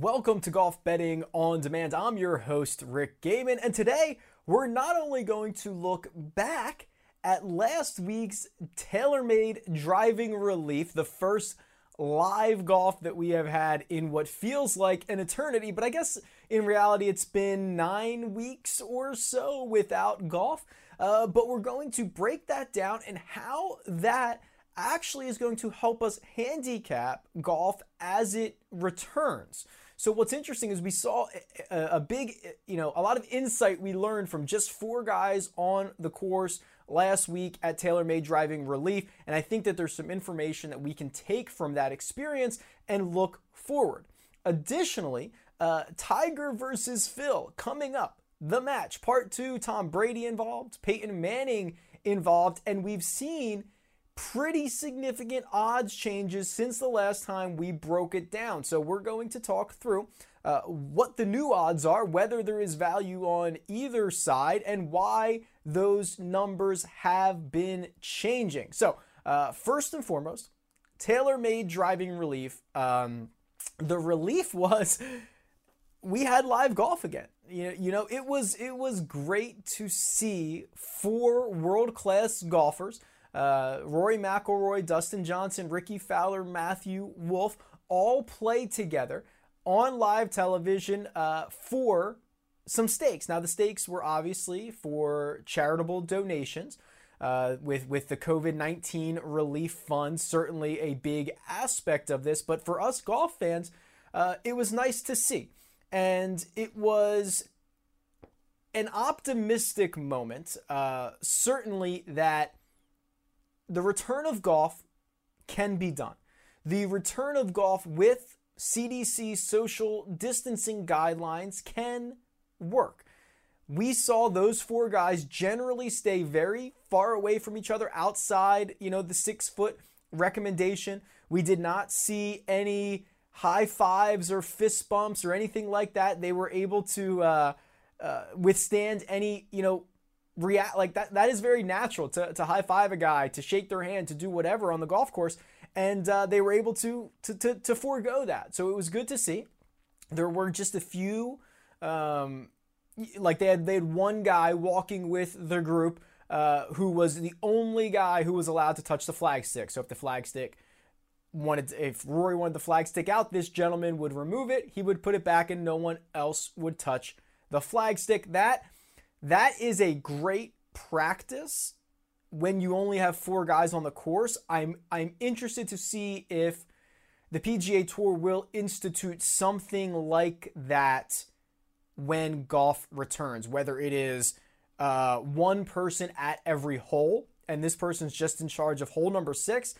Welcome to Golf Betting on Demand. I'm your host, Rick Gehman, and today we're not only going to look back at last week's TaylorMade Driving Relief, the first live golf that we have had in what feels like an eternity, but I guess in reality it's been nine weeks or so without golf. Uh, but we're going to break that down and how that actually is going to help us handicap golf as it returns. So what's interesting is we saw a, a, big, you know, a lot of insight we learned from just four guys on the course last week at TaylorMade Driving Relief, and I think that there's some information that we can take from that experience and look forward. Additionally, uh, Tiger versus Phil coming up, the match, part two. Tom Brady involved, Peyton Manning involved, and we've seen pretty significant odds changes since the last time we broke it down. So we're going to talk through uh, what the new odds are, whether there is value on either side, and why those numbers have been changing. So, uh, first and foremost, TaylorMade driving relief. Um, the relief was we had live golf again. You know, you know, it was it was great to see four world class golfers uh, Rory McIlroy, Dustin Johnson, Rickie Fowler, Matthew Wolff all play together on live television uh, for some stakes. Now, the stakes were obviously for charitable donations. Uh, with with the COVID nineteen relief fund, certainly a big aspect of this. But for us golf fans, uh, it was nice to see, and it was an optimistic moment. Uh, certainly that the return of golf can be done. The return of golf with CDC social distancing guidelines can work. We saw those four guys generally stay very far away from each other outside, you know, the six foot recommendation. We did not see any high fives or fist bumps or anything like that. They were able to uh, uh, withstand any, you know, react like that that is very natural to, to high five a guy to shake their hand to do whatever on the golf course. And uh, they were able to, to to to forego that. So it was good to see. There were just a few um, like they had they had one guy walking with the group uh, who was the only guy who was allowed to touch the flagstick so if the flag stick wanted if Rory wanted the flagstick out this gentleman would remove it. He would put it back and no one else would touch the flagstick that that is a great practice when you only have four guys on the course. I'm I'm interested to see if the PGA Tour will institute something like that when golf returns, whether it is uh, one person at every hole, and this person's just in charge of hole number six.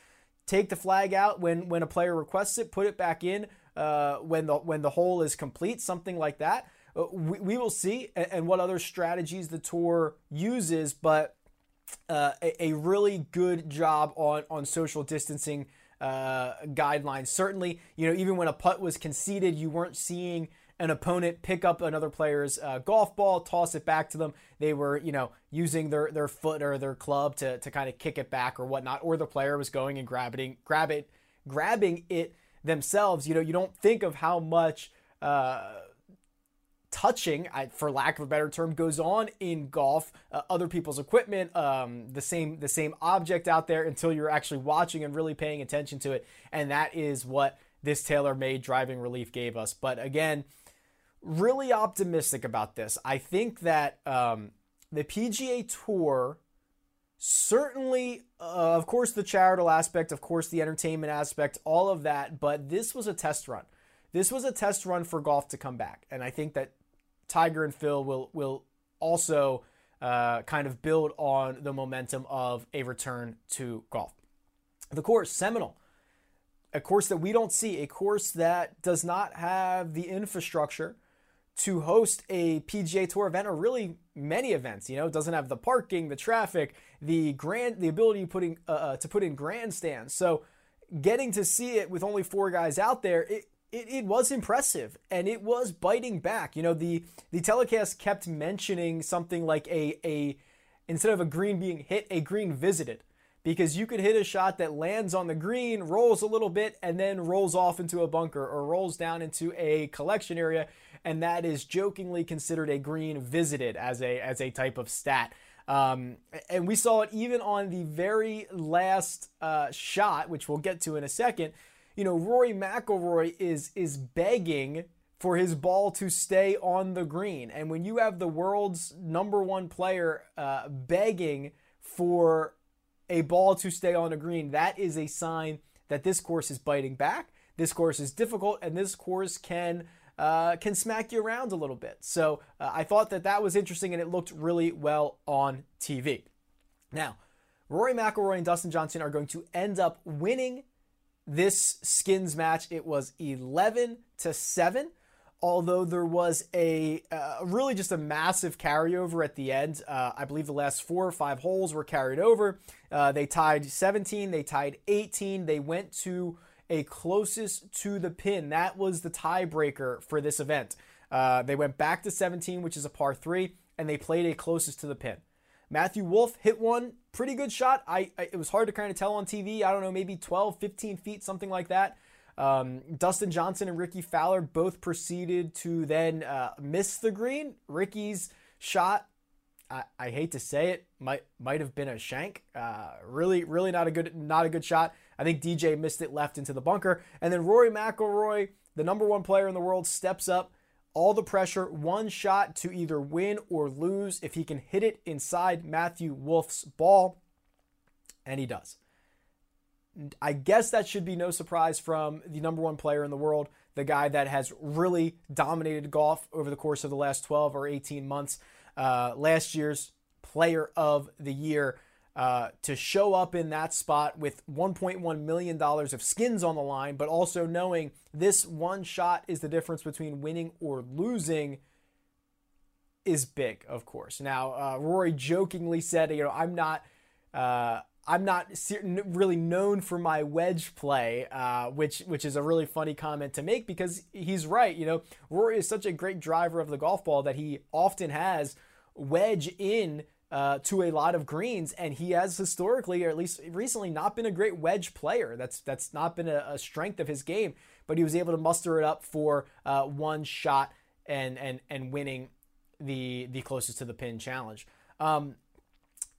Take the flag out when when a player requests it, put it back in uh, when the when the hole is complete, something like that. Uh, we, we will see and what other strategies the tour uses, but uh, a, a, really good job on, on social distancing uh, guidelines. Certainly, you know, even when a putt was conceded, you weren't seeing an opponent pick up another player's uh, golf ball, toss it back to them. They were, you know, using their, their foot or their club to, to kind of kick it back or whatnot, or the player was going and grabbing, grab it, grabbing it themselves. You know, you don't think of how much uh, touching, for lack of a better term, goes on in golf. Uh, other people's equipment, um, the same the same object out there until you're actually watching and really paying attention to it, and that is what this TaylorMade driving relief gave us. But again, really optimistic about this. I think that um, the PGA Tour certainly, uh, of course, the charitable aspect, of course, the entertainment aspect, all of that, but this was a test run. This was a test run for golf to come back, and I think that Tiger and Phil will will also uh, kind of build on the momentum of a return to golf. The course, Seminole, a course that we don't see, a course that does not have the infrastructure to host a PGA Tour event or really many events. You know, it doesn't have the parking, the traffic, the grand, the ability putting uh, uh, to put in grandstands. So, getting to see it with only four guys out there, it, it, it was impressive and it was biting back. You know, the the telecast kept mentioning something like a a instead of a green being hit, a green visited because you could hit a shot that lands on the green, rolls a little bit, and then rolls off into a bunker or rolls down into a collection area, and that is jokingly considered a green visited as a as a type of stat. Um, and we saw it even on the very last uh, shot, which we'll get to in a second. You know, Rory McIlroy is is begging for his ball to stay on the green, and when you have the world's number one player uh, begging for a ball to stay on a green, that is a sign that this course is biting back. This course is difficult, and this course can uh, can smack you around a little bit. So uh, I thought that that was interesting, and it looked really well on TV. Now, Rory McIlroy and Dustin Johnson are going to end up winning this skins match. It was 11 to seven although there was a uh, really just a massive carryover at the end. Uh, I believe the last four or five holes were carried over. Uh, they tied 17, they tied 18, they went to a closest to the pin. That was the tiebreaker for this event. Uh, they went back to 17, which is a par three, and they played a closest to the pin. Matthew Wolff hit one pretty good shot. I, I it was hard to kind of tell on TV. I don't know, maybe 12, 15 feet, something like that. Um, Dustin Johnson and Rickie Fowler both proceeded to then uh, miss the green. Rickie's shot, I, I, hate to say it, might might have been a shank. Uh, really, really not a good not a good shot. I think DJ missed it left into the bunker, and then Rory McIlroy, the number one player in the world, steps up. All the pressure, one shot to either win or lose if he can hit it inside Matthew Wolff's ball, and he does. I guess that should be no surprise from the number one player in the world, the guy that has really dominated golf over the course of the last 12 or 18 months. Uh, last year's player of the year uh, to show up in that spot with $1.1 million of skins on the line, but also knowing this one shot is the difference between winning or losing is big, of course. Now, uh, Rory jokingly said, you know, I'm not. Uh, I'm not really known for my wedge play, uh, which which is a really funny comment to make because he's right. You know, Rory is such a great driver of the golf ball that he often has wedge in uh, to a lot of greens, and he has historically, or at least recently, not been a great wedge player. That's that's not been a, a strength of his game, but he was able to muster it up for uh, one shot and and and winning the the closest to the pin challenge. Um,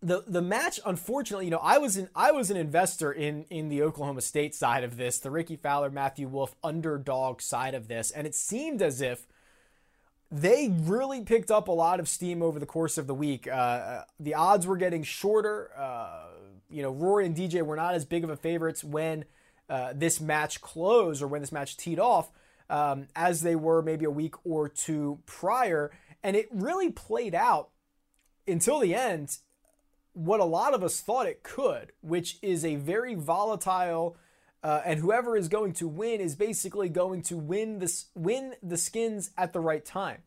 the the match unfortunately you know i was an i was an investor in in the oklahoma state side of this the Rickie fowler matthew Wolff underdog side of this and it seemed as if they really picked up a lot of steam over the course of the week uh, uh the odds were getting shorter uh, you know rory and dj were not as big of a favorites when uh, this match closed or when this match teed off um, as they were maybe a week or two prior and it really played out until the end what a lot of us thought it could, which is a very volatile. Uh, and whoever is going to win is basically going to win this win the skins at the right time.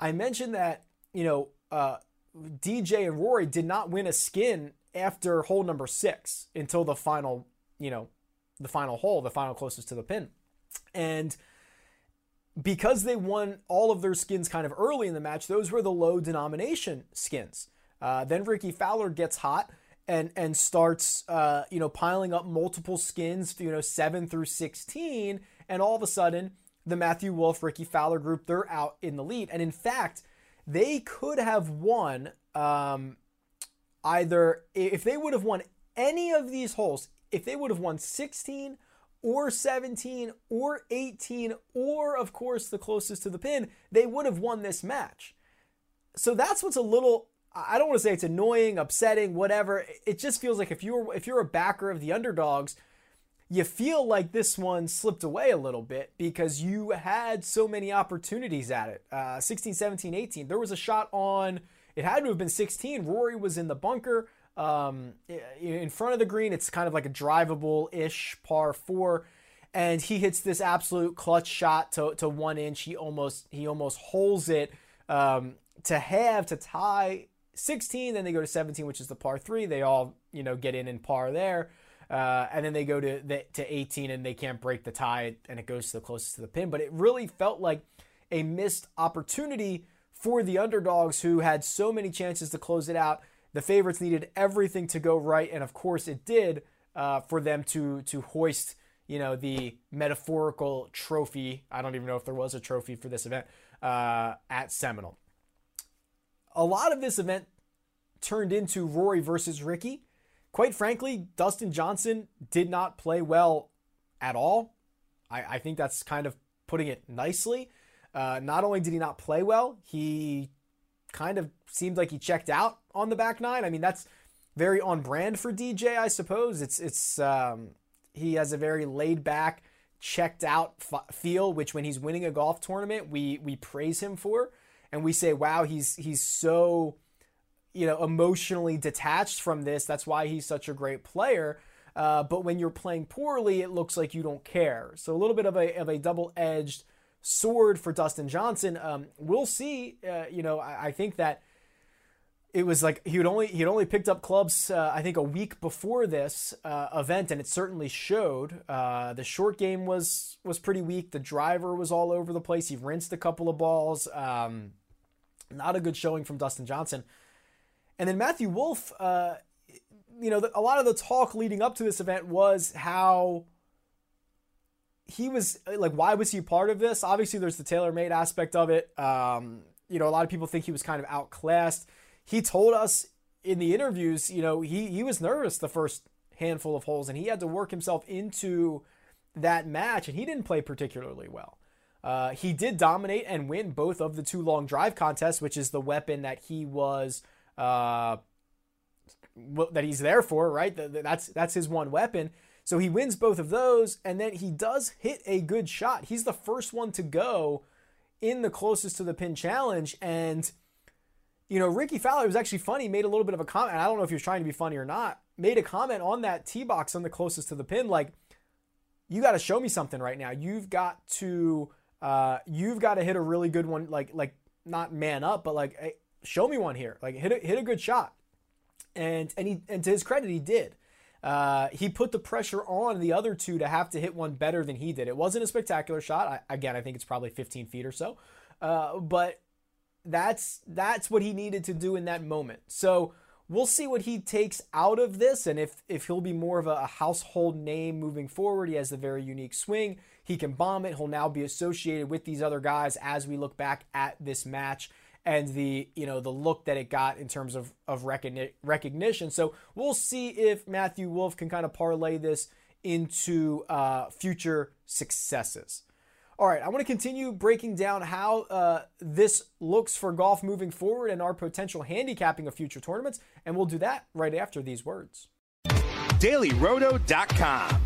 I mentioned that you know uh, DJ and Rory did not win a skin after hole number six until the final you know the final hole, the final closest to the pin, and because they won all of their skins kind of early in the match, those were the low denomination skins. Uh, then Rickie Fowler gets hot and and starts uh, you know piling up multiple skins, you know seven through sixteen, and all of a sudden the Matthew Wolff, Rickie Fowler group they're out in the lead, and in fact they could have won um, either if they would have won any of these holes, if they would have won sixteen or 17 or 18 or of course the closest to the pin, they would have won this match. So that's what's a little I don't want to say it's annoying, upsetting, whatever. It just feels like if you're if you're a backer of the underdogs, you feel like this one slipped away a little bit because you had so many opportunities at it. Uh, 16, 17, 18. There was a shot on, it had to have been 16. Rory was in the bunker um, in front of the green. It's kind of like a drivable ish par four. And he hits this absolute clutch shot to, to one inch. He almost he almost holds it um, to have to tie 16. Then they go to 17, which is the par three. They all you know get in in par there. Uh, and then they go to the, to 18 and they can't break the tie and it goes to the closest to the pin. But it really felt like a missed opportunity for the underdogs who had so many chances to close it out. The favorites needed everything to go right, and of course it did uh, for them to to hoist you know the metaphorical trophy. I don't even know if there was a trophy for this event uh, at Seminole. A lot of this event turned into Rory versus Rickie quite frankly, Dustin Johnson did not play well at all. I, I think that's kind of putting it nicely. Uh, not only did he not play well, he kind of seemed like he checked out on the back nine. I mean, that's very on brand for DJ, I suppose. It's it's um, he has a very laid back, checked out f- feel, which when he's winning a golf tournament, we we praise him for, and we say, wow, he's he's so you know, emotionally detached from this. That's why he's such a great player. Uh, but when you're playing poorly, it looks like you don't care. So a little bit of a, of a double edged sword for Dustin Johnson. Um, we'll see. Uh, you know, I, I, think that it was like he would only he had only picked up clubs uh, I think a week before this uh, event, and it certainly showed. Uh, the short game was was pretty weak. The driver was all over the place. He rinsed a couple of balls. Um, not a good showing from Dustin Johnson. And then Matthew Wolff, uh, you know, a lot of the talk leading up to this event was how he was like, why was he part of this? Obviously, there's the TaylorMade aspect of it. Um, you know, a lot of people think he was kind of outclassed. He told us in the interviews, you know, he he was nervous the first handful of holes, and he had to work himself into that match, and he didn't play particularly well. Uh, he did dominate and win both of the two long drive contests, which is the weapon that he was uh, that he's there for, right? That's that's his one weapon. So he wins both of those, and then he does hit a good shot. He's the first one to go in the closest to the pin challenge, and you know Rickie Fowler was actually funny. Made a little bit of a comment. I don't know if he was trying to be funny or not. Made a comment on that tee box on the closest to the pin, like, "You got to show me something right now. You've got to, uh, you've got to hit a really good one, like, like not man up, but like." show me one here. Like hit a, hit a good shot. And and he and to his credit, he did. Uh, he put the pressure on the other two to have to hit one better than he did. It wasn't a spectacular shot. I, again, I think it's probably 15 feet or so, uh, but that's that's what he needed to do in that moment. So we'll see what he takes out of this, and if if he'll be more of a, household name moving forward. He has a very unique swing. He can bomb it. He'll now be associated with these other guys as we look back at this match and the you know the look that it got in terms of of recognition. So we'll see if Matthew Wolff can kind of parlay this into uh, future successes. All right, I want to continue breaking down how uh, this looks for golf moving forward and our potential handicapping of future tournaments, and we'll do that right after these words. DailyRoto.com.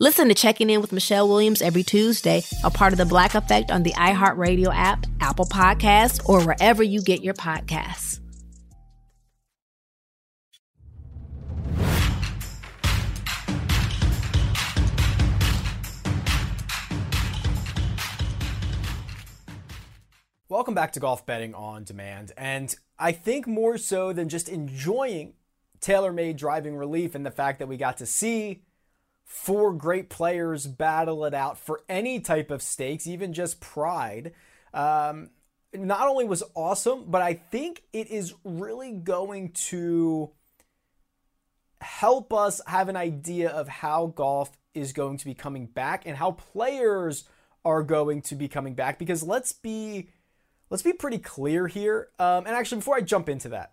Listen to Checking In with Michelle Williams every Tuesday, a part of the Black Effect on the iHeartRadio app, Apple Podcasts, or wherever you get your podcasts. Welcome back to Golf Betting on Demand. And I think more so than just enjoying TaylorMade driving relief and the fact that we got to see four great players battle it out for any type of stakes, even just pride. Um, not only was awesome, but I think it is really going to help us have an idea of how golf is going to be coming back and how players are going to be coming back. Because let's be let's be pretty clear here. Um, and actually, before I jump into that,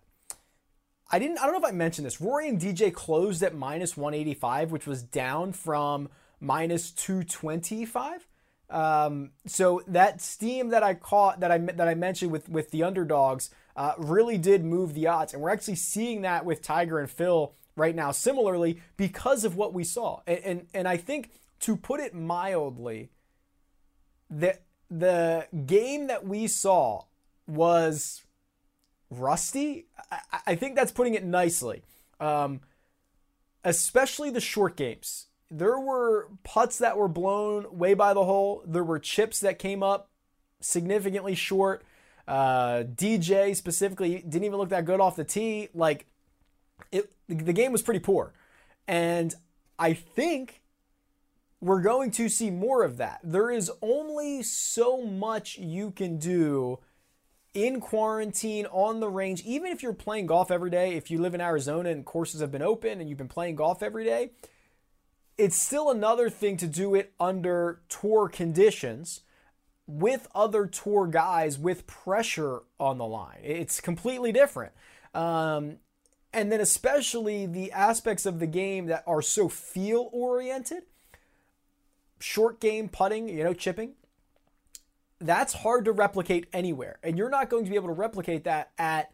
I didn't. I don't know if I mentioned this. Rory and DJ closed at minus 185, which was down from minus 225. Um, so that steam that I caught that I that I mentioned with with the underdogs uh, really did move the odds, and we're actually seeing that with Tiger and Phil right now. Similarly, because of what we saw, and and, and I think to put it mildly, that the game that we saw was rusty. I, I think that's putting it nicely. Um, especially the short games. There were putts that were blown way by the hole. There were chips that came up significantly short. Uh, DJ specifically didn't even look that good off the tee. Like it, the game was pretty poor, and I think we're going to see more of that. There is only so much you can do in quarantine on the range, even if you're playing golf every day, if you live in Arizona and courses have been open and you've been playing golf every day, it's still another thing to do it under tour conditions with other tour guys with pressure on the line. It's completely different. Um, and then, especially the aspects of the game that are so feel oriented short game putting, you know, chipping, that's hard to replicate anywhere. And you're not going to be able to replicate that at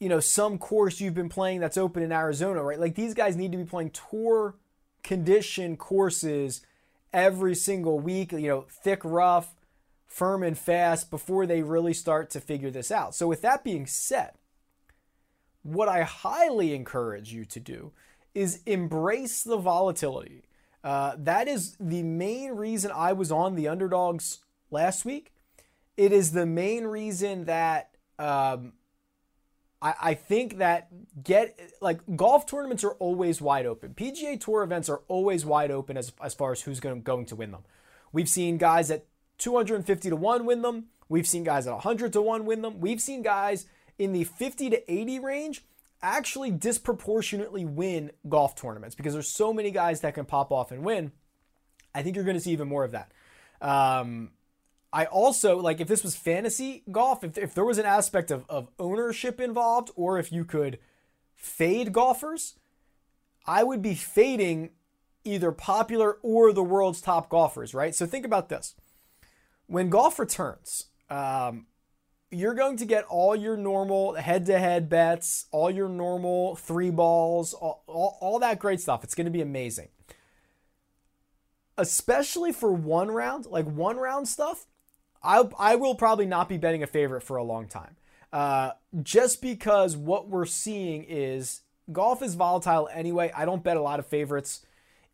you know, some course you've been playing that's open in Arizona, right? Like these guys need to be playing tour condition courses every single week, you know, thick, rough, firm, and fast before they really start to figure this out. So, with that being said, what I highly encourage you to do is embrace the volatility. Uh, that is the main reason I was on the underdogs last week. It is the main reason that um, I, I think that get like golf tournaments are always wide open. PGA Tour events are always wide open as, as far as who's going, going to win them. We've seen guys at 250 to 1 win them. We've seen guys at 100 to 1 win them. We've seen guys in the 50 to 80 range actually disproportionately win golf tournaments because there's so many guys that can pop off and win. I think you're going to see even more of that. Um, I also like if this was fantasy golf, if, if there was an aspect of, of ownership involved, or if you could fade golfers, I would be fading either popular or the world's top golfers, right? So think about this. When golf returns, um, you're going to get all your normal head to head bets, all your normal three balls, all, all, all, that great stuff. It's going to be amazing. Especially for one round, like one round stuff, I, I will probably not be betting a favorite for a long time. Uh, just because what we're seeing is golf is volatile anyway. I don't bet a lot of favorites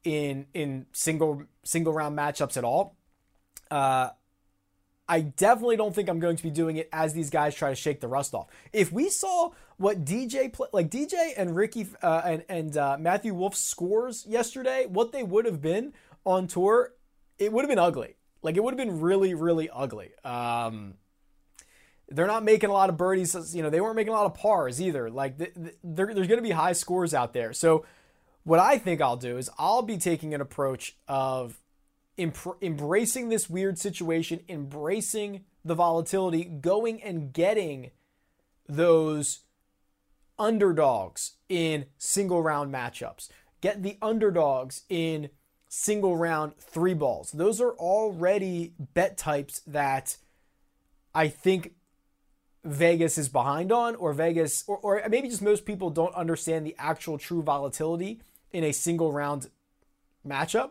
in in single single round matchups at all. Uh, I definitely don't think I'm going to be doing it as these guys try to shake the rust off. If we saw what DJ play, like DJ and Rickie uh, and and uh, Matthew Wolff scores yesterday, what they would have been on tour, it would have been ugly. Like it would have been really really ugly. Um, they're not making a lot of birdies. You know, they weren't making a lot of pars either. Like th- th- there's going to be high scores out there. So what I think I'll do is I'll be taking an approach of embracing this weird situation, embracing the volatility, going and getting those underdogs in single round matchups. Get the underdogs in single round three balls. Those are already bet types that I think Vegas is behind on, or Vegas, or, or maybe just most people don't understand the actual true volatility in a single round matchup.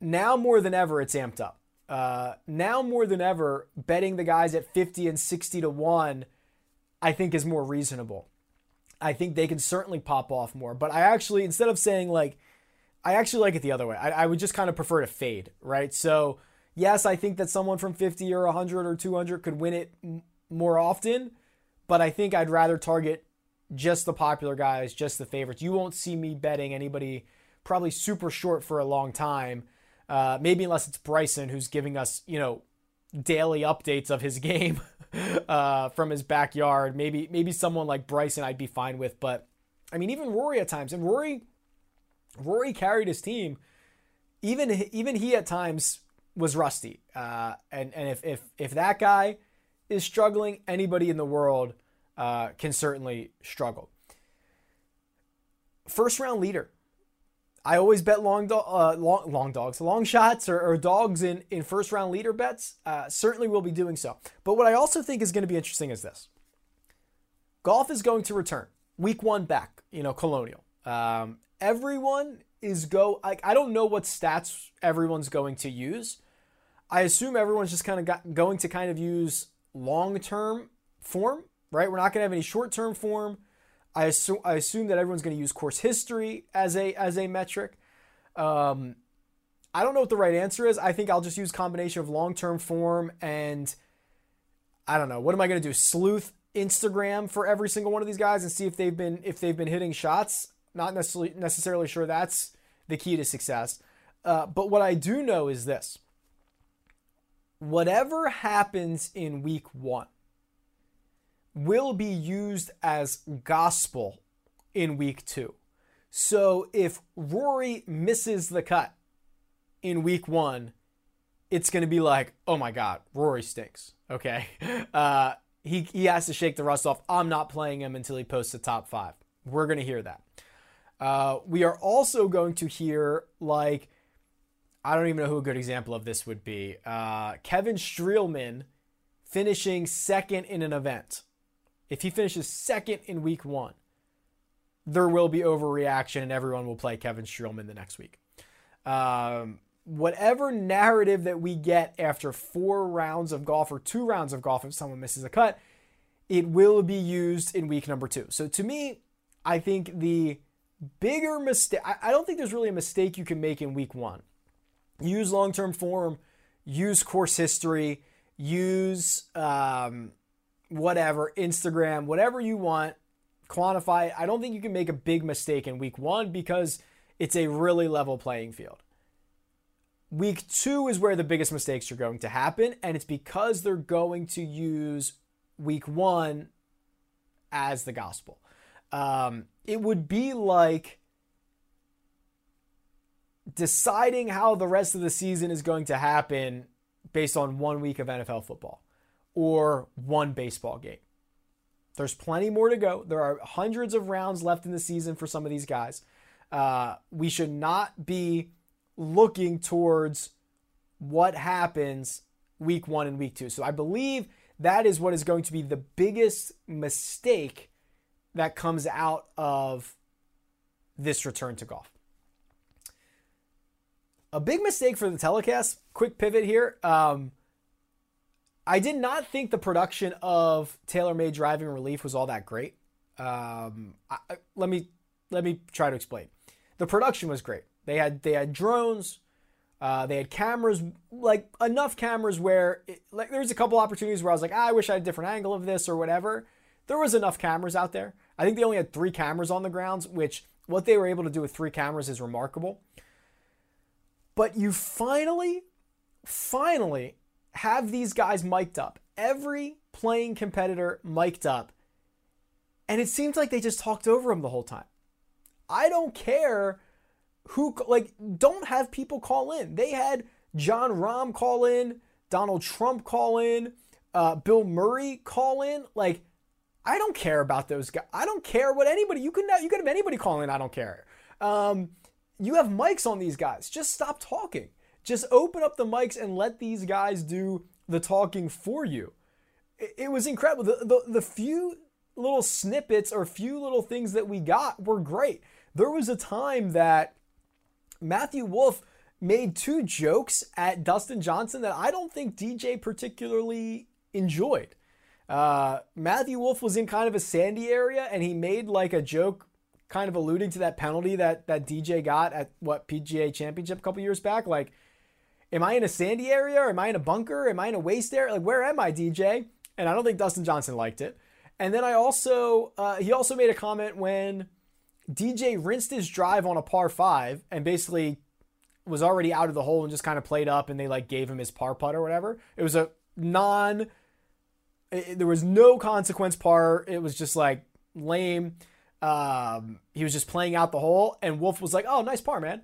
Now more than ever, it's amped up. Uh, now more than ever, betting the guys at 50 and 60 to 1, I think is more reasonable. I think they can certainly pop off more. But I actually, instead of saying like, I actually like it the other way. I, I would just kind of prefer to fade, right? So, yes, I think that someone from 50 or 100 or 200 could win it m- more often, but I think I'd rather target just the popular guys, just the favorites. You won't see me betting anybody probably super short for a long time uh, maybe unless it's Bryson who's giving us, you know, daily updates of his game uh, from his backyard. Maybe maybe someone like Bryson I'd be fine with, but I mean even Rory at times, and Rory Rory carried his team. Even even he at times was rusty, uh, and and if if if that guy is struggling, anybody in the world uh, can certainly struggle. First round leader I always bet long, do- uh, long, long dogs, long shots, or, or, dogs in, in first round leader bets. Uh, certainly will be doing so. But what I also think is going to be interesting is this golf is going to return week one back, you know, colonial. Um, everyone is go, like, I don't know what stats everyone's going to use. I assume everyone's just kind of got, going to kind of use long term form, right? We're not going to have any short term form. I assume I assume that everyone's going to use course history as a as a metric. Um, I don't know what the right answer is. I think I'll just use combination of long term form and I don't know. What am I going to do? Sleuth Instagram for every single one of these guys and see if they've been if they've been hitting shots. Not necessarily necessarily sure that's the key to success. Uh, but what I do know is this: whatever happens in week one, will be used as gospel in week two. So if Rory misses the cut in week one, it's going to be like, oh my God, Rory stinks. Okay. Uh, he, he has to shake the rust off. I'm not playing him until he posts a top five. We're going to hear that. Uh, we are also going to hear, like, I don't even know who a good example of this would be. Uh, Kevin Streelman finishing second in an event if he finishes second in week one, there will be overreaction and everyone will play Kevin Streelman the next week. Um, whatever narrative that we get after four rounds of golf or two rounds of golf if someone misses a cut, it will be used in week number two. So to me, I think the bigger mistake, I don't think there's really a mistake you can make in week one. Use long term form, use course history, use um, whatever, Instagram, whatever you want, quantify it. I don't think you can make a big mistake in week one because it's a really level playing field. Week two is where the biggest mistakes are going to happen, and it's because they're going to use week one as the gospel. Um, it would be like deciding how the rest of the season is going to happen based on one week of NFL football or one baseball game. There's plenty more to go. There are hundreds of rounds left in the season for some of these guys. Uh, we should not be looking towards what happens week one and week two. So I believe that is what is going to be the biggest mistake that comes out of this return to golf. A big mistake for the telecast. Quick pivot here. Um, I did not think the production of TaylorMade Driving Relief was all that great. Um, I, let me let me try to explain. The production was great. They had they had drones, uh, they had cameras, like enough cameras where it, like there was a couple opportunities where I was like, ah, I wish I had a different angle of this or whatever. There was enough cameras out there. I think they only had three cameras on the grounds, which what they were able to do with three cameras is remarkable. But you finally, finally have these guys mic'd up. Every playing competitor mic'd up. And it seems like they just talked over him the whole time. I don't care who, like, don't have people call in. They had Jon Rahm call in, Donald Trump call in, uh, Bill Murray call in. Like, I don't care about those guys. I don't care what anybody. You can you can have anybody calling. I don't care. Um, you have mics on these guys. Just stop talking. Just open up the mics and let these guys do the talking for you. It, it was incredible. The, the the few little snippets or few little things that we got were great. There was a time that Matthew Wolff made two jokes at Dustin Johnson that I don't think DJ particularly enjoyed. Uh, Matthew Wolff was in kind of a sandy area and he made like a joke kind of alluding to that penalty that that DJ got at what PGA Championship a couple years back. Like, am I in a sandy area? Or am I in a bunker? Am I in a waste area? Like, where am I, DJ? And I don't think Dustin Johnson liked it. And then I also uh, he also made a comment when DJ rinsed his drive on a par five and basically was already out of the hole and just kind of played up and they like gave him his par putt or whatever. It was a non it, there was no consequence par. It was just like lame. Um, he was just playing out the hole and Wolff was like, "Oh, nice par, man."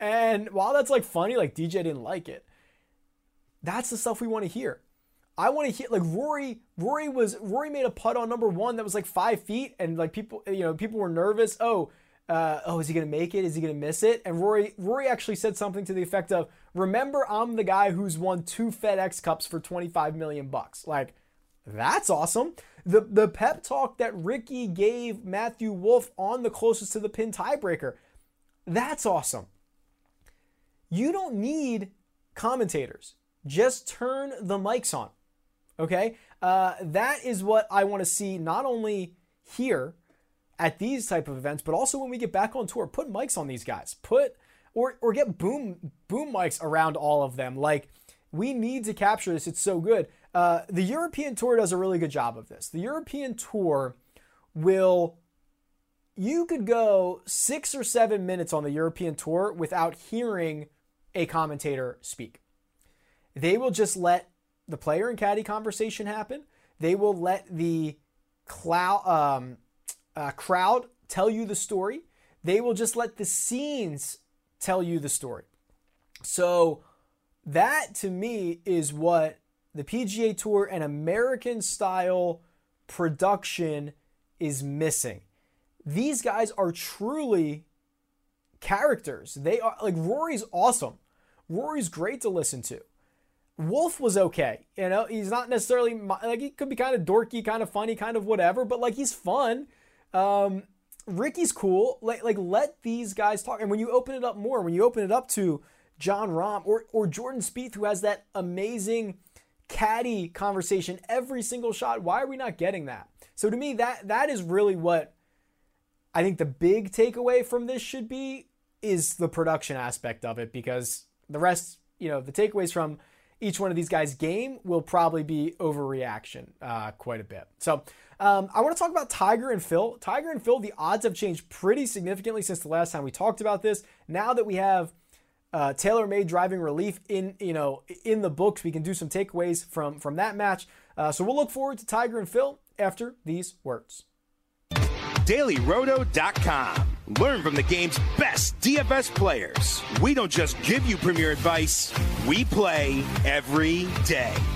And while that's like funny, like DJ didn't like it. That's the stuff we want to hear. I want to hear like Rory. Rory was Rory made a putt on number one that was like five feet, and like people, you know, people were nervous. Oh, uh, oh, is he gonna make it? Is he gonna miss it? And Rory, Rory actually said something to the effect of, "Remember, I'm the guy who's won two FedEx Cups for 25 million bucks." Like, that's awesome. The the pep talk that Rickie gave Matthew Wolff on the closest to the pin tiebreaker, that's awesome. You don't need commentators. Just turn the mics on. Okay, uh, that is what I want to see not only here at these type of events, but also when we get back on tour. Put mics on these guys. Put or or get boom boom mics around all of them. Like we need to capture this. It's so good. Uh, the European tour does a really good job of this. The European tour will you could go six or seven minutes on the European tour without hearing a commentator speak. They will just let the player and caddy conversation happen. They will let the cloud, um, uh, crowd tell you the story. They will just let the scenes tell you the story. So that to me is what the PGA Tour and American style production is missing. These guys are truly characters. They are like Rory's awesome. Rory's great to listen to. Wolff was okay. You know, he's not necessarily like he could be kind of dorky, kind of funny, kind of whatever, but like he's fun. Um, Rickie's cool. Like, like let these guys talk. And when you open it up more, when you open it up to Jon Rahm or or Jordan Spieth, who has that amazing caddy conversation every single shot, why are we not getting that? So to me, that that is really what I think the big takeaway from this should be is the production aspect of it because the rest, you know, the takeaways from each one of these guys' game will probably be overreaction uh, quite a bit. So um, I want to talk about Tiger and Phil. Tiger and Phil, the odds have changed pretty significantly since the last time we talked about this. Now that we have uh, TaylorMade driving relief in you know in the books, we can do some takeaways from from that match. Uh, so we'll look forward to Tiger and Phil after these words. DailyRoto.com. Learn from the game's best DFS players. We don't just give you premier advice, we play every day.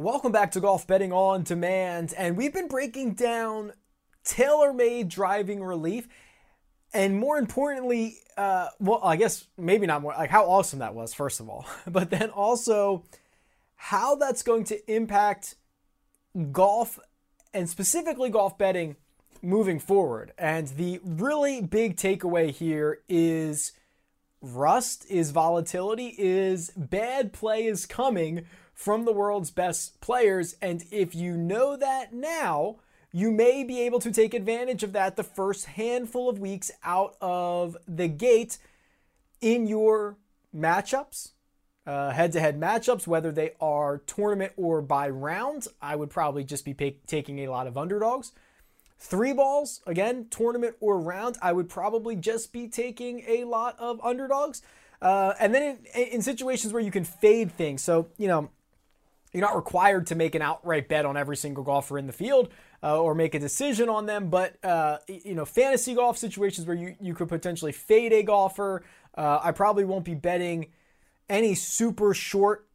Welcome back to Golf Betting on Demand. And we've been breaking down TaylorMade driving relief. And more importantly, uh, well, I guess maybe not more, like how awesome that was, first of all, but then also how that's going to impact golf and specifically golf betting moving forward. And the really big takeaway here is rust, is volatility, is bad play is coming from the world's best players. And if you know that now, you may be able to take advantage of that the first handful of weeks out of the gate in your matchups, head to head matchups, whether they are tournament or by round. I would probably just be pay- taking a lot of underdogs. Three balls, again, tournament or round, I would probably just be taking a lot of underdogs. Uh, and then in, in situations where you can fade things, so, you know, you're not required to make an outright bet on every single golfer in the field uh, or make a decision on them, but uh, you know, fantasy golf situations where you, you could potentially fade a golfer. Uh, I probably won't be betting any super short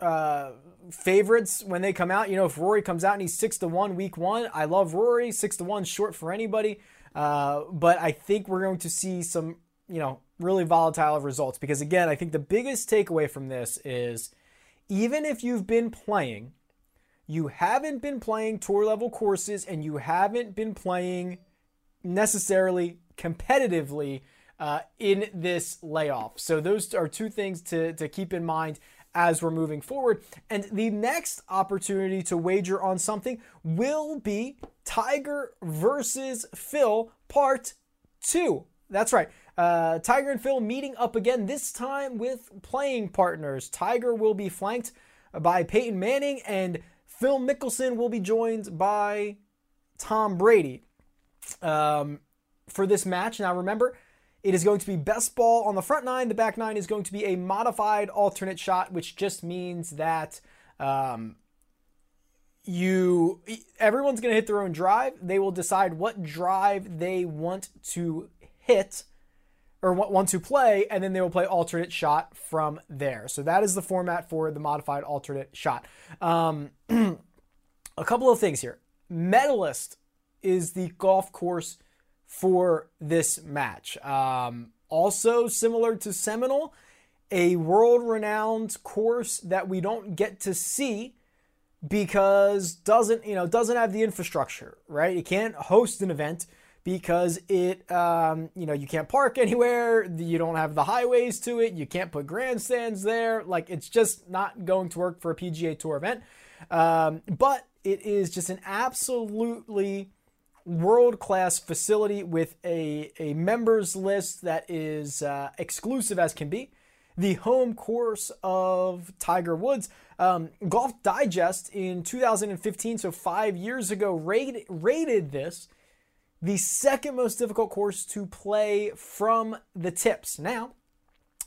uh, favorites when they come out. You know, if Rory comes out and he's six to one week one, I love Rory. Six to one short for anybody, uh, but I think we're going to see some you know really volatile results because again, I think the biggest takeaway from this is even if you've been playing, you haven't been playing tour level courses and you haven't been playing necessarily competitively uh, in this layoff. So, those are two things to, to keep in mind as we're moving forward. And the next opportunity to wager on something will be Tiger versus Phil, part two. That's right. Uh, Tiger and Phil meeting up again, this time with playing partners. Tiger will be flanked by Peyton Manning, and Phil Mickelson will be joined by Tom Brady um, for this match. Now, remember, it is going to be best ball on the front nine. The back nine is going to be a modified alternate shot, which just means that um, you everyone's going to hit their own drive. They will decide what drive they want to hit or want to play, and then they will play alternate shot from there. So that is the format for the modified alternate shot. Um, a couple of things here. Medalist is the golf course for this match. Um, also, similar to Seminole, a world renowned course that we don't get to see because doesn't you know doesn't have the infrastructure right it can't host an event because it um, you know you can't park anywhere you don't have the highways to it you can't put grandstands there like it's just not going to work for a pga tour event um, but it is just an absolutely world class facility with a, a members list that is uh, exclusive as can be the home course of Tiger Woods. Um, Golf Digest in 2015, so five years ago, rated, rated this the second most difficult course to play from the tips. Now,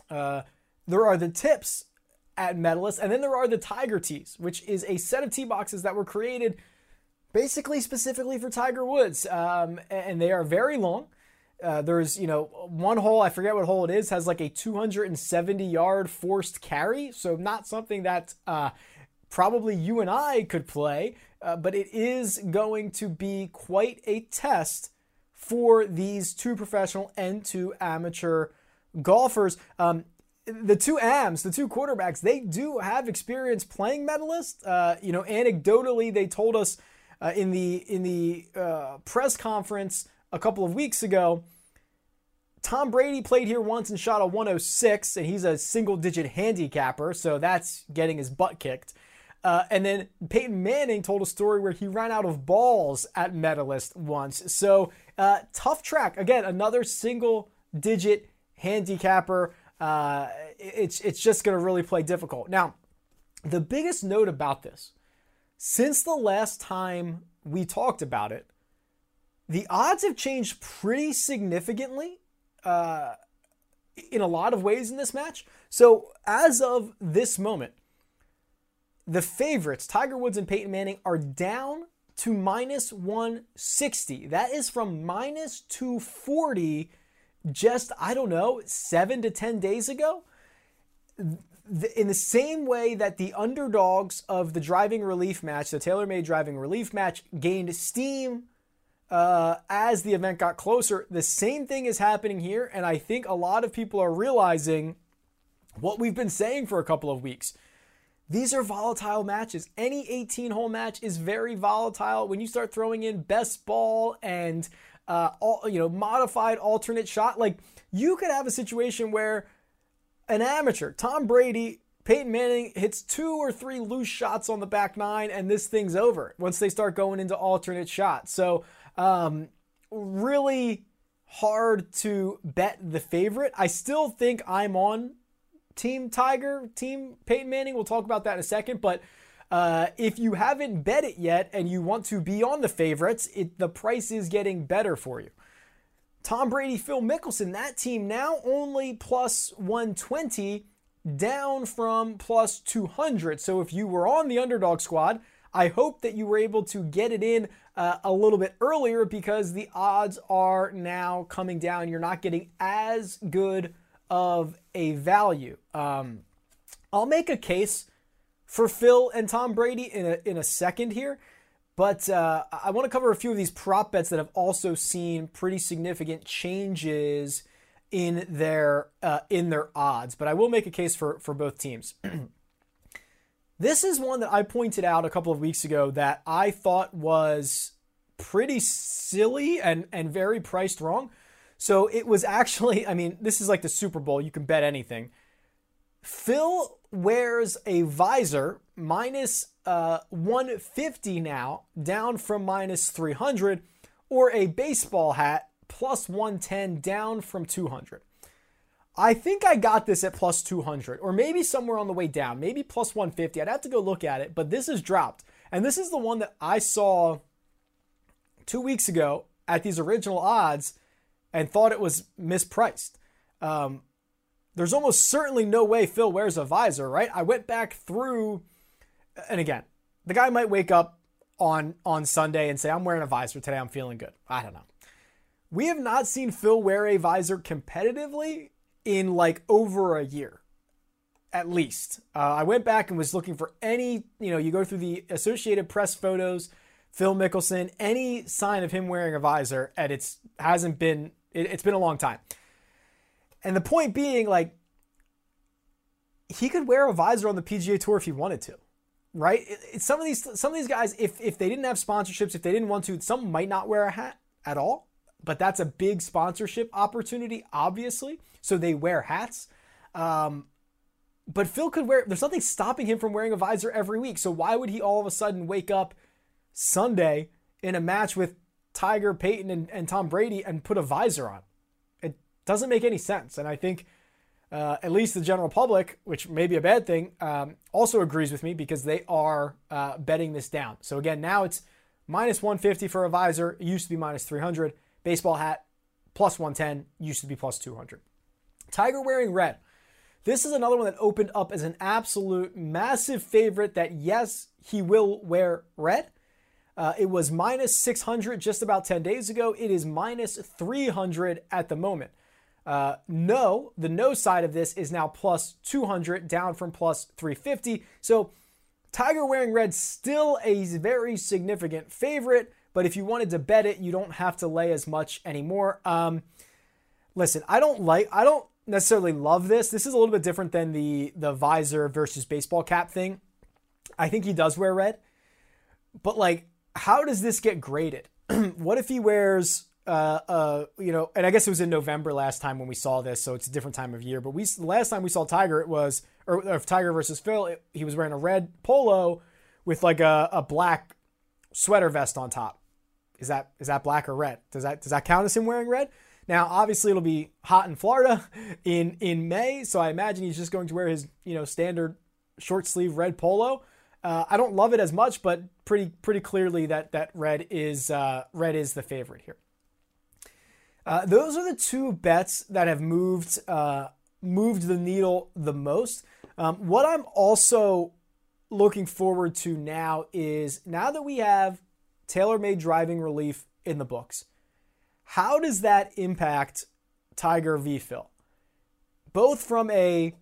uh, there are the tips at Medalist, and then there are the Tiger Tees, which is a set of tee boxes that were created basically specifically for Tiger Woods, um, and they are very long. Uh, there's, you know, one hole, I forget what hole it is, has like a 270 yard forced carry. So, not something that uh, probably you and I could play, uh, but it is going to be quite a test for these two professional and two amateur golfers. Um, the two AMs, the two quarterbacks, they do have experience playing medalist. Uh, you know, anecdotally, they told us uh, in the in the uh, press conference a couple of weeks ago. Tom Brady played here once and shot a 106, and he's a single digit handicapper, so that's getting his butt kicked. Uh, and then Peyton Manning told a story where he ran out of balls at Medalist once. So uh, tough track. Again, another single digit handicapper. Uh, it's it's just going to really play difficult. Now, the biggest note about this, since the last time we talked about it, the odds have changed pretty significantly uh, in a lot of ways in this match. So as of this moment, the favorites, Tiger Woods and Peyton Manning, are down to minus 160. That is from minus 240 just, I don't know, seven to 10 days ago. in the same way that the underdogs of the driving relief match, the TaylorMade driving relief match, gained steam uh, as the event got closer, the same thing is happening here. And I think a lot of people are realizing what we've been saying for a couple of weeks. These are volatile matches. Any 18 hole match is very volatile. When you start throwing in best ball and uh, all, you know modified alternate shot, like you could have a situation where an amateur, Tom Brady, Peyton Manning hits two or three loose shots on the back nine, and this thing's over once they start going into alternate shots. So, um, really hard to bet the favorite. I still think I'm on Team Tiger, Team Peyton Manning. We'll talk about that in a second. But uh, if you haven't bet it yet and you want to be on the favorites, it, the price is getting better for you. Tom Brady, Phil Mickelson, that team now only plus 120, down from plus 200. So if you were on the underdog squad, I hope that you were able to get it in uh, a little bit earlier because the odds are now coming down. You're not getting as good of a value. Um, I'll make a case for Phil and Tom Brady in a, in a second here. But uh, I want to cover a few of these prop bets that have also seen pretty significant changes in their uh, in their odds. But I will make a case for for both teams. this is one that I pointed out a couple of weeks ago that I thought was pretty silly and and very priced wrong. So it was actually, I mean, this is like the Super Bowl. You can bet anything. Phil wears a visor minus uh, 150 now, down from minus 300, or a baseball hat plus 110, down from 200. I think I got this at plus 200, or maybe somewhere on the way down, maybe plus 150. I'd have to go look at it, but this is dropped. And this is the one that I saw two weeks ago at these original odds and thought it was mispriced. Um, there's almost certainly no way Phil wears a visor, right? I went back through, and again, the guy might wake up on on Sunday and say, "I'm wearing a visor today. I'm feeling good." I don't know. We have not seen Phil wear a visor competitively in like over a year, at least. Uh, I went back and was looking for any, you know, you go through the Associated Press photos, Phil Mickelson, any sign of him wearing a visor, and it's hasn't been it, it's been a long time. And the point being, like, he could wear a visor on the PGA Tour if he wanted to, right? It, it, some of these some of these guys, if if they didn't have sponsorships, if they didn't want to, some might not wear a hat at all. But that's a big sponsorship opportunity, obviously. So they wear hats. Um, but Phil could wear. There's nothing stopping him from wearing a visor every week. So why would he all of a sudden wake up Sunday in a match with Tiger, Peyton, and, and Tom Brady and put a visor on. It doesn't make any sense. And I think uh, at least the general public, which may be a bad thing, um, also agrees with me because they are uh, betting this down. So again, now it's minus 150 for a visor. It used to be minus 300. Baseball hat plus 110 used to be plus 200. Tiger wearing red. This is another one that opened up as an absolute massive favorite that yes, he will wear red. Uh, it was minus 600 just about 10 days ago. It is minus 300 at the moment. Uh, no, the no side of this is now plus 200, down from plus 350. So Tiger wearing red still a very significant favorite, but if you wanted to bet it, you don't have to lay as much anymore. Um, listen, I don't like, I don't necessarily love this. This is a little bit different than the the visor versus baseball cap thing. I think he does wear red, but like how does this get graded? what if he wears uh, uh, you know, and I guess it was in November last time when we saw this, so it's a different time of year. But we last time we saw Tiger, it was or, or Tiger versus Phil. It, he was wearing a red polo with like a, a black sweater vest on top. Is that is that black or red? Does that does that count as him wearing red? Now, obviously, it'll be hot in Florida in in May, so I imagine he's just going to wear his you know standard short sleeve red polo. Uh, I don't love it as much, but pretty pretty clearly that that red is uh, red is the favorite here. Uh, those are the two bets that have moved uh, moved the needle the most. Um, what I'm also looking forward to now is now that we have TaylorMade driving relief in the books, how does that impact Tiger v Phil? Both from a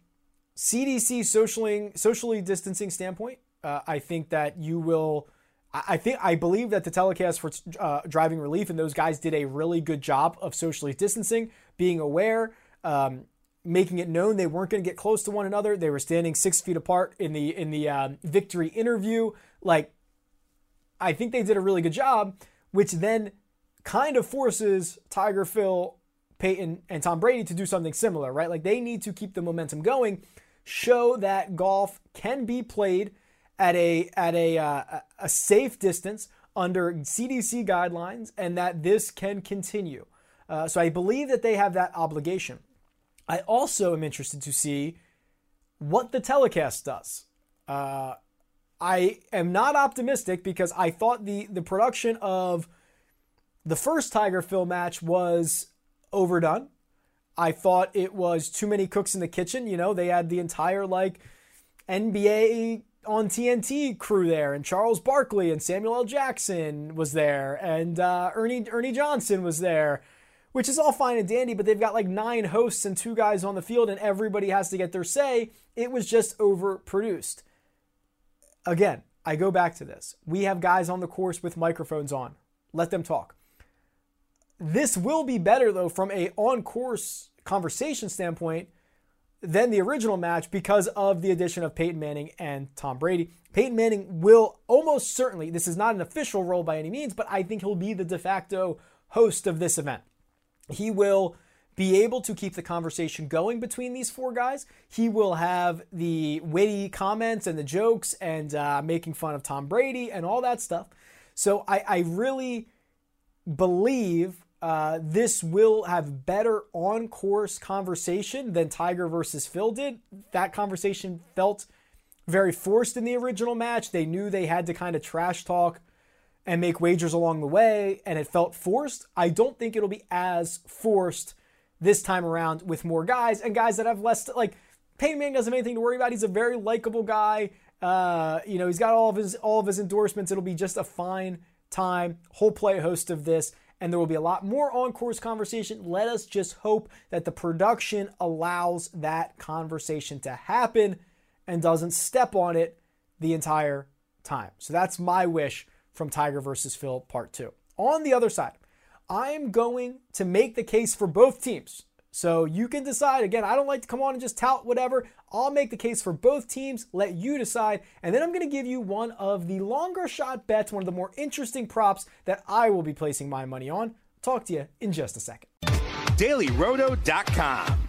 CDC socially socially distancing standpoint, uh, I think that you will. I think I believe that the telecast for uh, driving relief and those guys did a really good job of socially distancing, being aware, um, making it known they weren't going to get close to one another. They were standing six feet apart in the in the um, victory interview. Like, I think they did a really good job, which then kind of forces Tiger, Phil, Peyton, and Tom Brady to do something similar, right? Like they need to keep the momentum going, show that golf can be played at a at a uh, a safe distance under CDC guidelines, and that this can continue. Uh, so I believe that they have that obligation. I also am interested to see what the telecast does. Uh, I am not optimistic because I thought the the production of the first Tiger Phil match was overdone. I thought it was too many cooks in the kitchen. You know, they had the entire like NBA on TNT crew there, and Charles Barkley and Samuel L. Jackson was there, and uh, Ernie Ernie Johnson was there, which is all fine and dandy. But they've got like nine hosts and two guys on the field, and everybody has to get their say. It was just overproduced. Again, I go back to this. We have guys on the course with microphones on. Let them talk. This will be better though from a on course conversation standpoint than the original match because of the addition of Peyton Manning and Tom Brady. Peyton Manning will almost certainly, this is not an official role by any means, but I think he'll be the de facto host of this event. He will be able to keep the conversation going between these four guys. He will have the witty comments and the jokes and uh, making fun of Tom Brady and all that stuff. So I, I really believe uh, this will have better on course conversation than Tiger versus Phil did. That conversation felt very forced in the original match. They knew they had to kind of trash talk and make wagers along the way, and it felt forced. I don't think it'll be as forced this time around with more guys and guys that have less like Peyton Manning doesn't have anything to worry about. He's a very likable guy. Uh, you know, he's got all of his all of his endorsements. It'll be just a fine time. Whole play host of this and there will be a lot more on course conversation. Let us just hope that the production allows that conversation to happen and doesn't step on it the entire time. So that's my wish from Tiger versus Phil part two. On the other side, I'm going to make the case for both teams. So you can decide. Again, I don't like to come on and just tout whatever. I'll make the case for both teams, let you decide, and then I'm going to give you one of the longer shot bets, one of the more interesting props that I will be placing my money on. Talk to you in just a second. DailyRoto.com.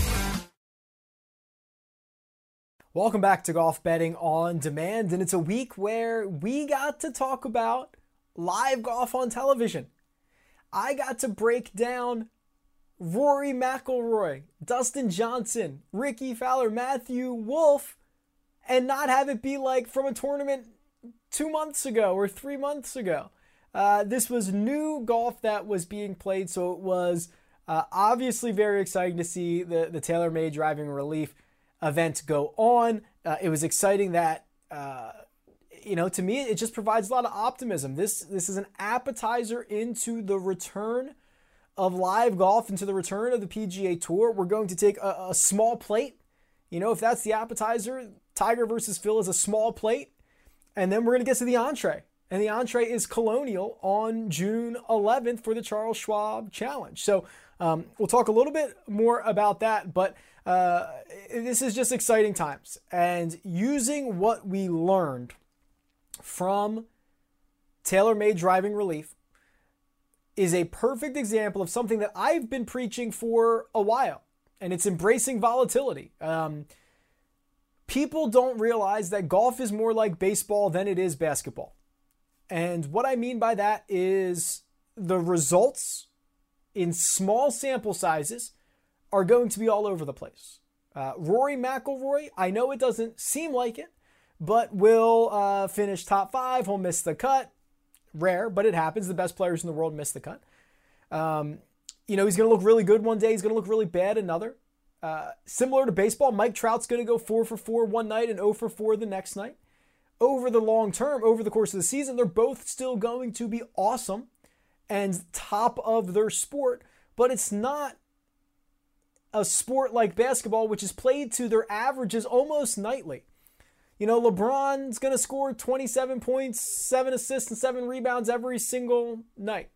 Welcome back to Golf Betting on Demand, and it's a week where we got to talk about live golf on television. I got to break down Rory McIlroy, Dustin Johnson, Rickie Fowler, Matthew Wolff, and not have it be like from a tournament two months ago or three months ago. Uh, this was new golf that was being played, so it was uh, obviously very exciting to see the the TaylorMade driving relief event go on. Uh, it was exciting that uh, you know to me it just provides a lot of optimism. This this is an appetizer into the return of live golf, into the return of the PGA Tour. We're going to take a, a small plate. You know, if that's the appetizer, Tiger versus Phil is a small plate, and then we're going to get to the entree. And the entree is Colonial on June 11th for the Charles Schwab Challenge. So um, we'll talk a little bit more about that, but uh, this is just exciting times. And using what we learned from TaylorMade Driving Relief is a perfect example of something that I've been preaching for a while, and it's embracing volatility. Um, people don't realize that golf is more like baseball than it is basketball. And what I mean by that is the results in small sample sizes are going to be all over the place. Uh, Rory McIlroy, I know it doesn't seem like it, but will uh, finish top five. He'll miss the cut. Rare, but it happens. The best players in the world miss the cut. Um, you know, he's going to look really good one day. He's going to look really bad another. Uh, similar to baseball, Mike Trout's going to go four for four one night and 0 for four the next night. Over the long term, over the course of the season, they're both still going to be awesome and top of their sport, but it's not a sport like basketball, which is played to their averages almost nightly. You know, LeBron's going to score 27 points, seven assists, and seven rebounds every single night.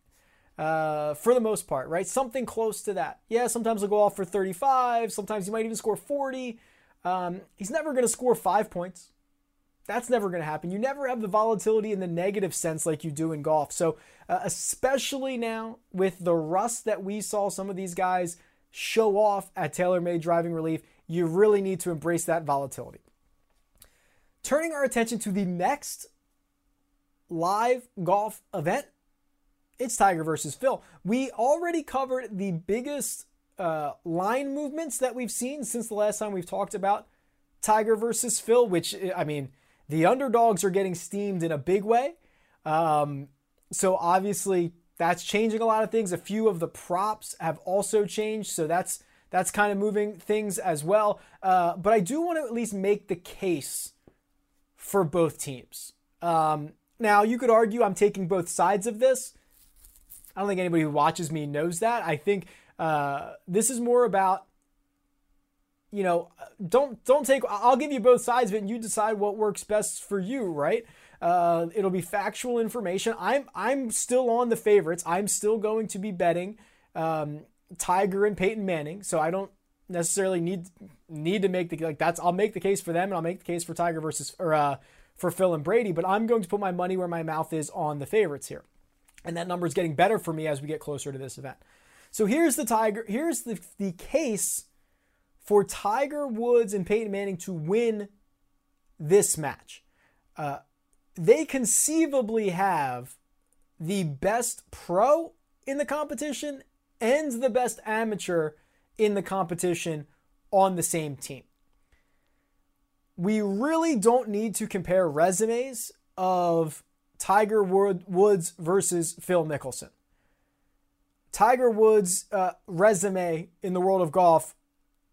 Uh, for the most part, right? Something close to that. Yeah, sometimes he'll go off for 35. Sometimes he might even score 40. Um, he's never going to score five points. That's never going to happen. You never have the volatility in the negative sense like you do in golf. So, uh, especially now with the rust that we saw some of these guys show off at TaylorMade Driving Relief, you really need to embrace that volatility. Turning our attention to the next live golf event, it's Tiger versus Phil. We already covered the biggest uh, line movements that we've seen since the last time we've talked about Tiger versus Phil, which, I mean, the underdogs are getting steamed in a big way. Um, so obviously, that's changing a lot of things. A few of the props have also changed, so that's that's kind of moving things as well. Uh, but I do want to at least make the case for both teams. Um, now, you could argue I'm taking both sides of this. I don't think anybody who watches me knows that. I think uh, this is more about, you know, don't don't take. I'll give you both sides of it, and you decide what works best for you, right? Uh, it'll be factual information. I'm I'm still on the favorites. I'm still going to be betting um, Tiger and Peyton Manning. So I don't necessarily need need to make the like that's I'll make the case for them and I'll make the case for Tiger versus or uh, for Phil and Brady. But I'm going to put my money where my mouth is on the favorites here, and that number is getting better for me as we get closer to this event. So here's the Tiger. Here's the the case for Tiger Woods and Peyton Manning to win this match. Uh, they conceivably have the best pro in the competition and the best amateur in the competition on the same team. We really don't need to compare resumes of Tiger Woods versus Phil Mickelson. Tiger Woods' uh, resume in the world of golf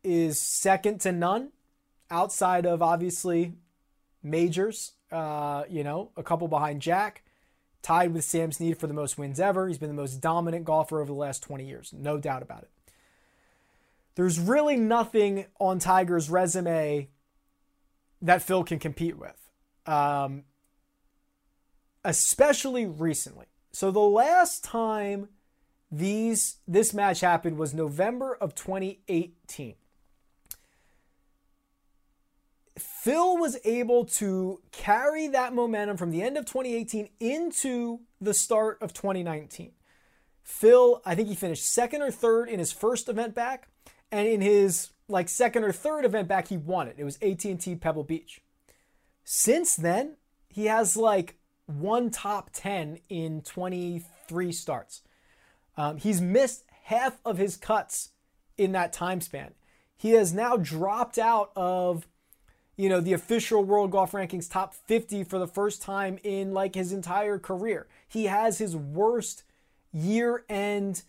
is second to none, outside of obviously majors uh, you know, a couple behind Jack, tied with Sam Snead for the most wins ever. He's been the most dominant golfer over the last 20 years, no doubt about it. There's really nothing on Tiger's resume that Phil can compete with, um, especially recently. So the last time these this match happened was November of 2018. Phil was able to carry that momentum from the end of 2018 into the start of 2019. Phil, I think he finished second or third in his first event back, and in his like second or third event back, he won it. It was AT&T Pebble Beach. Since then, he has like one top 10 in 23 starts. Um, he's missed half of his cuts in that time span. He has now dropped out of you know, the official World Golf Rankings top 50 for the first time in like his entire career. He has his worst year end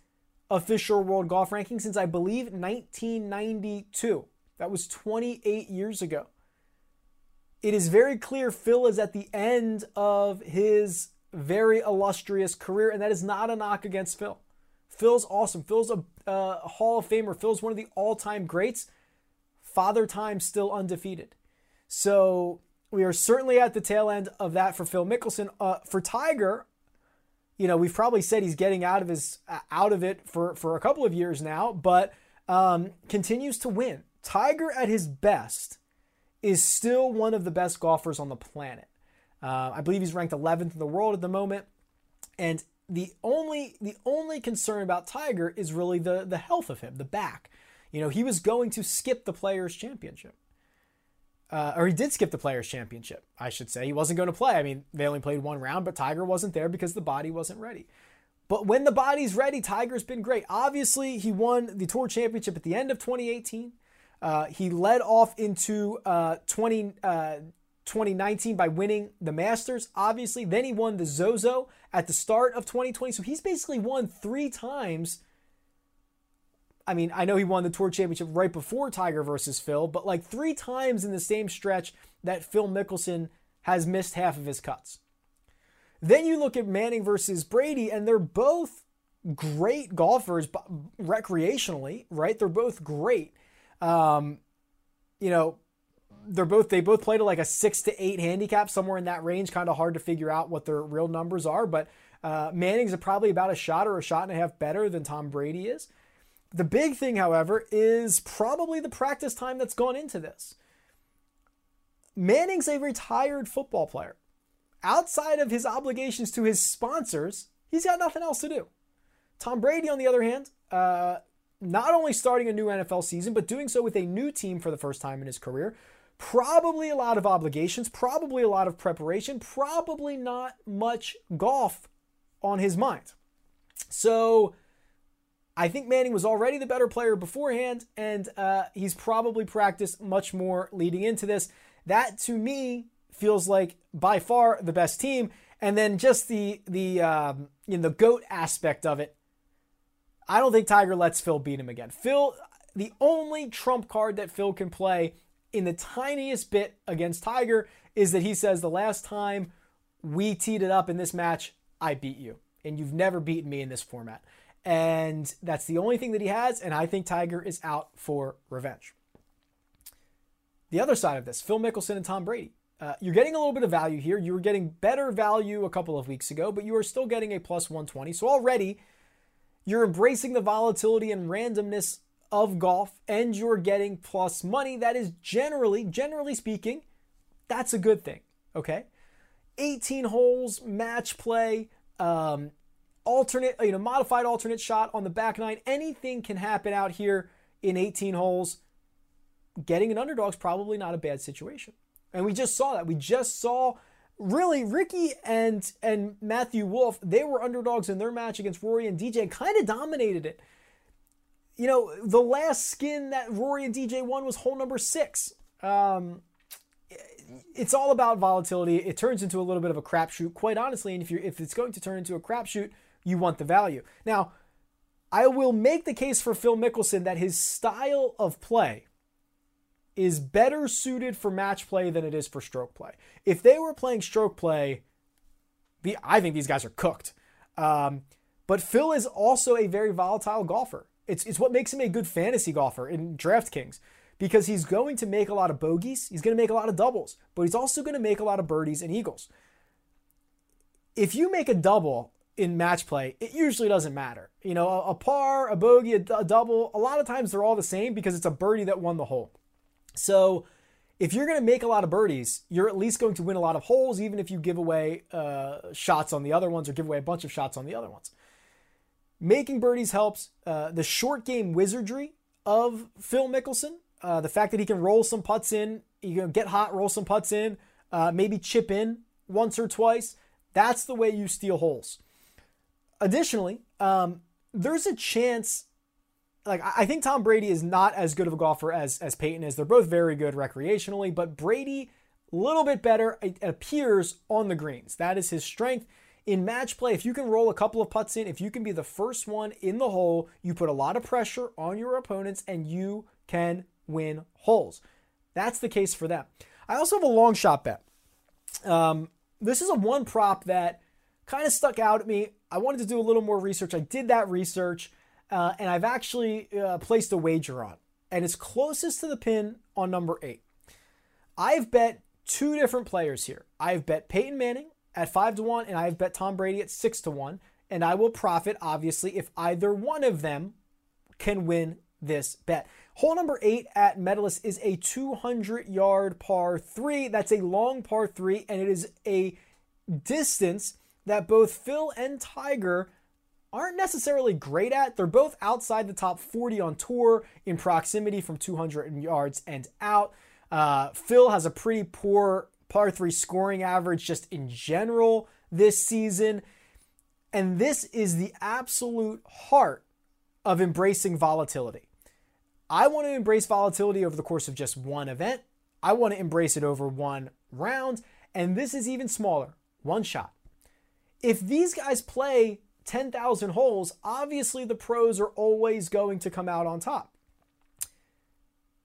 official World Golf Ranking since I believe 1992. That was 28 years ago. It is very clear Phil is at the end of his very illustrious career, and that is not a knock against Phil. Phil's awesome. Phil's a, uh, Hall of Famer. Phil's one of the all time greats. Father Time still undefeated. So we are certainly at the tail end of that for Phil Mickelson. Uh, for Tiger, you know, we've probably said he's getting out of his out of it for for a couple of years now, but um, continues to win. Tiger at his best is still one of the best golfers on the planet. Uh, I believe he's ranked 11th in the world at the moment, and the only the only concern about Tiger is really the the health of him, the back. You know, he was going to skip the Players Championship uh, or he did skip the Players Championship, I should say. He wasn't going to play. I mean, they only played one round, but Tiger wasn't there because the body wasn't ready. But when the body's ready, Tiger's been great. Obviously, he won the Tour Championship at the end of 2018. Uh, he led off into uh, 20, uh, 2019 by winning the Masters, obviously. Then he won the Zozo at the start of 2020. So he's basically won three times. I mean, I know he won the Tour Championship right before Tiger versus Phil, but like three times in the same stretch that Phil Mickelson has missed half of his cuts. Then you look at Manning versus Brady, and they're both great golfers recreationally, right? They're both great. Um, you know, they're both they both played at like a six to eight handicap, somewhere in that range. Kind of hard to figure out what their real numbers are, but uh, Manning's probably about a shot or a shot and a half better than Tom Brady is. The big thing, however, is probably the practice time that's gone into this. Manning's a retired football player. Outside of his obligations to his sponsors, he's got nothing else to do. Tom Brady, on the other hand, uh, not only starting a new NFL season, but doing so with a new team for the first time in his career, Probably a lot of obligations, probably a lot of preparation, probably not much golf on his mind. So I think Manning was already the better player beforehand, and uh, he's probably practiced much more leading into this. That to me feels like by far the best team. And then just the the um, you know the goat aspect of it. I don't think Tiger lets Phil beat him again. Phil, the only trump card that Phil can play in the tiniest bit against Tiger is that he says the last time we teed it up in this match, I beat you. And you've never beaten me in this format. And that's the only thing that he has. And I think Tiger is out for revenge. The other side of this, Phil Mickelson and Tom Brady. Uh, you're getting a little bit of value here. You were getting better value a couple of weeks ago, but you are still getting a plus 120. So already you're embracing the volatility and randomness of golf and you're getting plus money, that is generally, generally speaking, that's a good thing. Okay. 18 holes, match play, um, alternate, you know, modified alternate shot on the back nine. Anything can happen out here in 18 holes. Getting an underdog is probably not a bad situation. And we just saw that. We just saw really Rickie and and Matthew Wolff, they were underdogs in their match against Rory and DJ and kind of dominated it you know, the last skin that Rory and DJ won was hole number six. Um, it's all about volatility. It turns into a little bit of a crapshoot, quite honestly. And if you're if it's going to turn into a crapshoot, you want the value. Now, I will make the case for Phil Mickelson that his style of play is better suited for match play than it is for stroke play. If they were playing stroke play, the, I think these guys are cooked. Um, but Phil is also a very volatile golfer. It's, it's what makes him a good fantasy golfer in DraftKings because he's going to make a lot of bogeys, he's going to make a lot of doubles, but he's also going to make a lot of birdies and eagles. If you make a double in match play, it usually doesn't matter. You know, a, a par, a bogey, a, a double, a lot of times they're all the same because it's a birdie that won the hole. So if you're going to make a lot of birdies, you're at least going to win a lot of holes, even if you give away uh, shots on the other ones or give away a bunch of shots on the other ones. Making birdies helps. Uh, the short game wizardry of Phil Mickelson, uh, the fact that he can roll some putts in, you can get hot, roll some putts in, uh, maybe chip in once or twice. That's the way you steal holes. Additionally, um, there's a chance. Like I think Tom Brady is not as good of a golfer as as Peyton is. They're both very good recreationally, but Brady a little bit better. It appears on the greens. That is his strength in match play, if you can roll a couple of putts in, if you can be the first one in the hole, you put a lot of pressure on your opponents and you can win holes. That's the case for them. I also have a long shot bet. Um, this is a one prop that kind of stuck out at me. I wanted to do a little more research. I did that research, uh, and I've actually uh, placed a wager on, and it's closest to the pin on number eight. I've bet two different players here. I've bet Peyton Manning at 5 to 1 and I've bet Tom Brady at 6 to 1 and I will profit obviously if either one of them can win this bet. Hole number 8 at Medalist is a 200 yard par 3. That's a long par 3 and it is a distance that both Phil and Tiger aren't necessarily great at. They're both outside the top 40 on tour in proximity from 200 yards and out. Uh, Phil has a pretty poor par three scoring average just in general this season. And this is the absolute heart of embracing volatility. I want to embrace volatility over the course of just one event. I want to embrace it over one round. And this is even smaller one shot. If these guys play 10,000 holes, obviously the pros are always going to come out on top.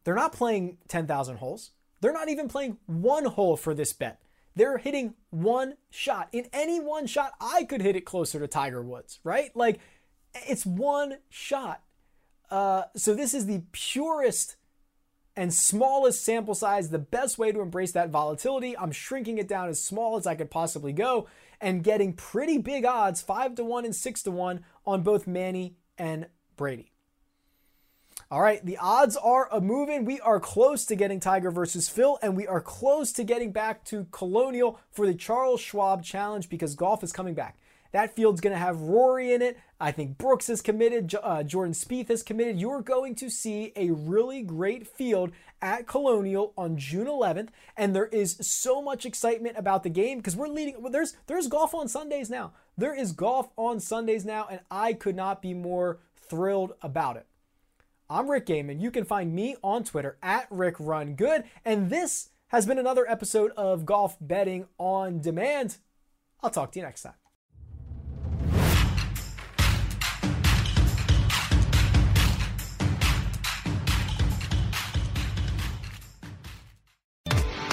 They're not playing 10,000 holes. They're not even playing one hole for this bet. They're hitting one shot. In any one shot, I could hit it closer to Tiger Woods, right? Like, it's one shot. Uh, so, this is the purest and smallest sample size, the best way to embrace that volatility. I'm shrinking it down as small as I could possibly go and getting pretty big odds, 5 to 1 and 6 to 1 on both Manny and Brady. All right, the odds are a moving. We are close to getting Tiger versus Phil, and we are close to getting back to Colonial for the Charles Schwab Challenge because golf is coming back. That field's going to have Rory in it. I think Brooks is committed. Uh, Jordan Spieth is committed. You're going to see a really great field at Colonial on June 11th, and there is so much excitement about the game because we're leading. Well, there's there's golf on Sundays now. There is golf on Sundays now, and I could not be more thrilled about it. I'm Rick Gehman. You can find me on Twitter at Rick Run Good, and this has been another episode of Golf Betting on Demand. I'll talk to you next time.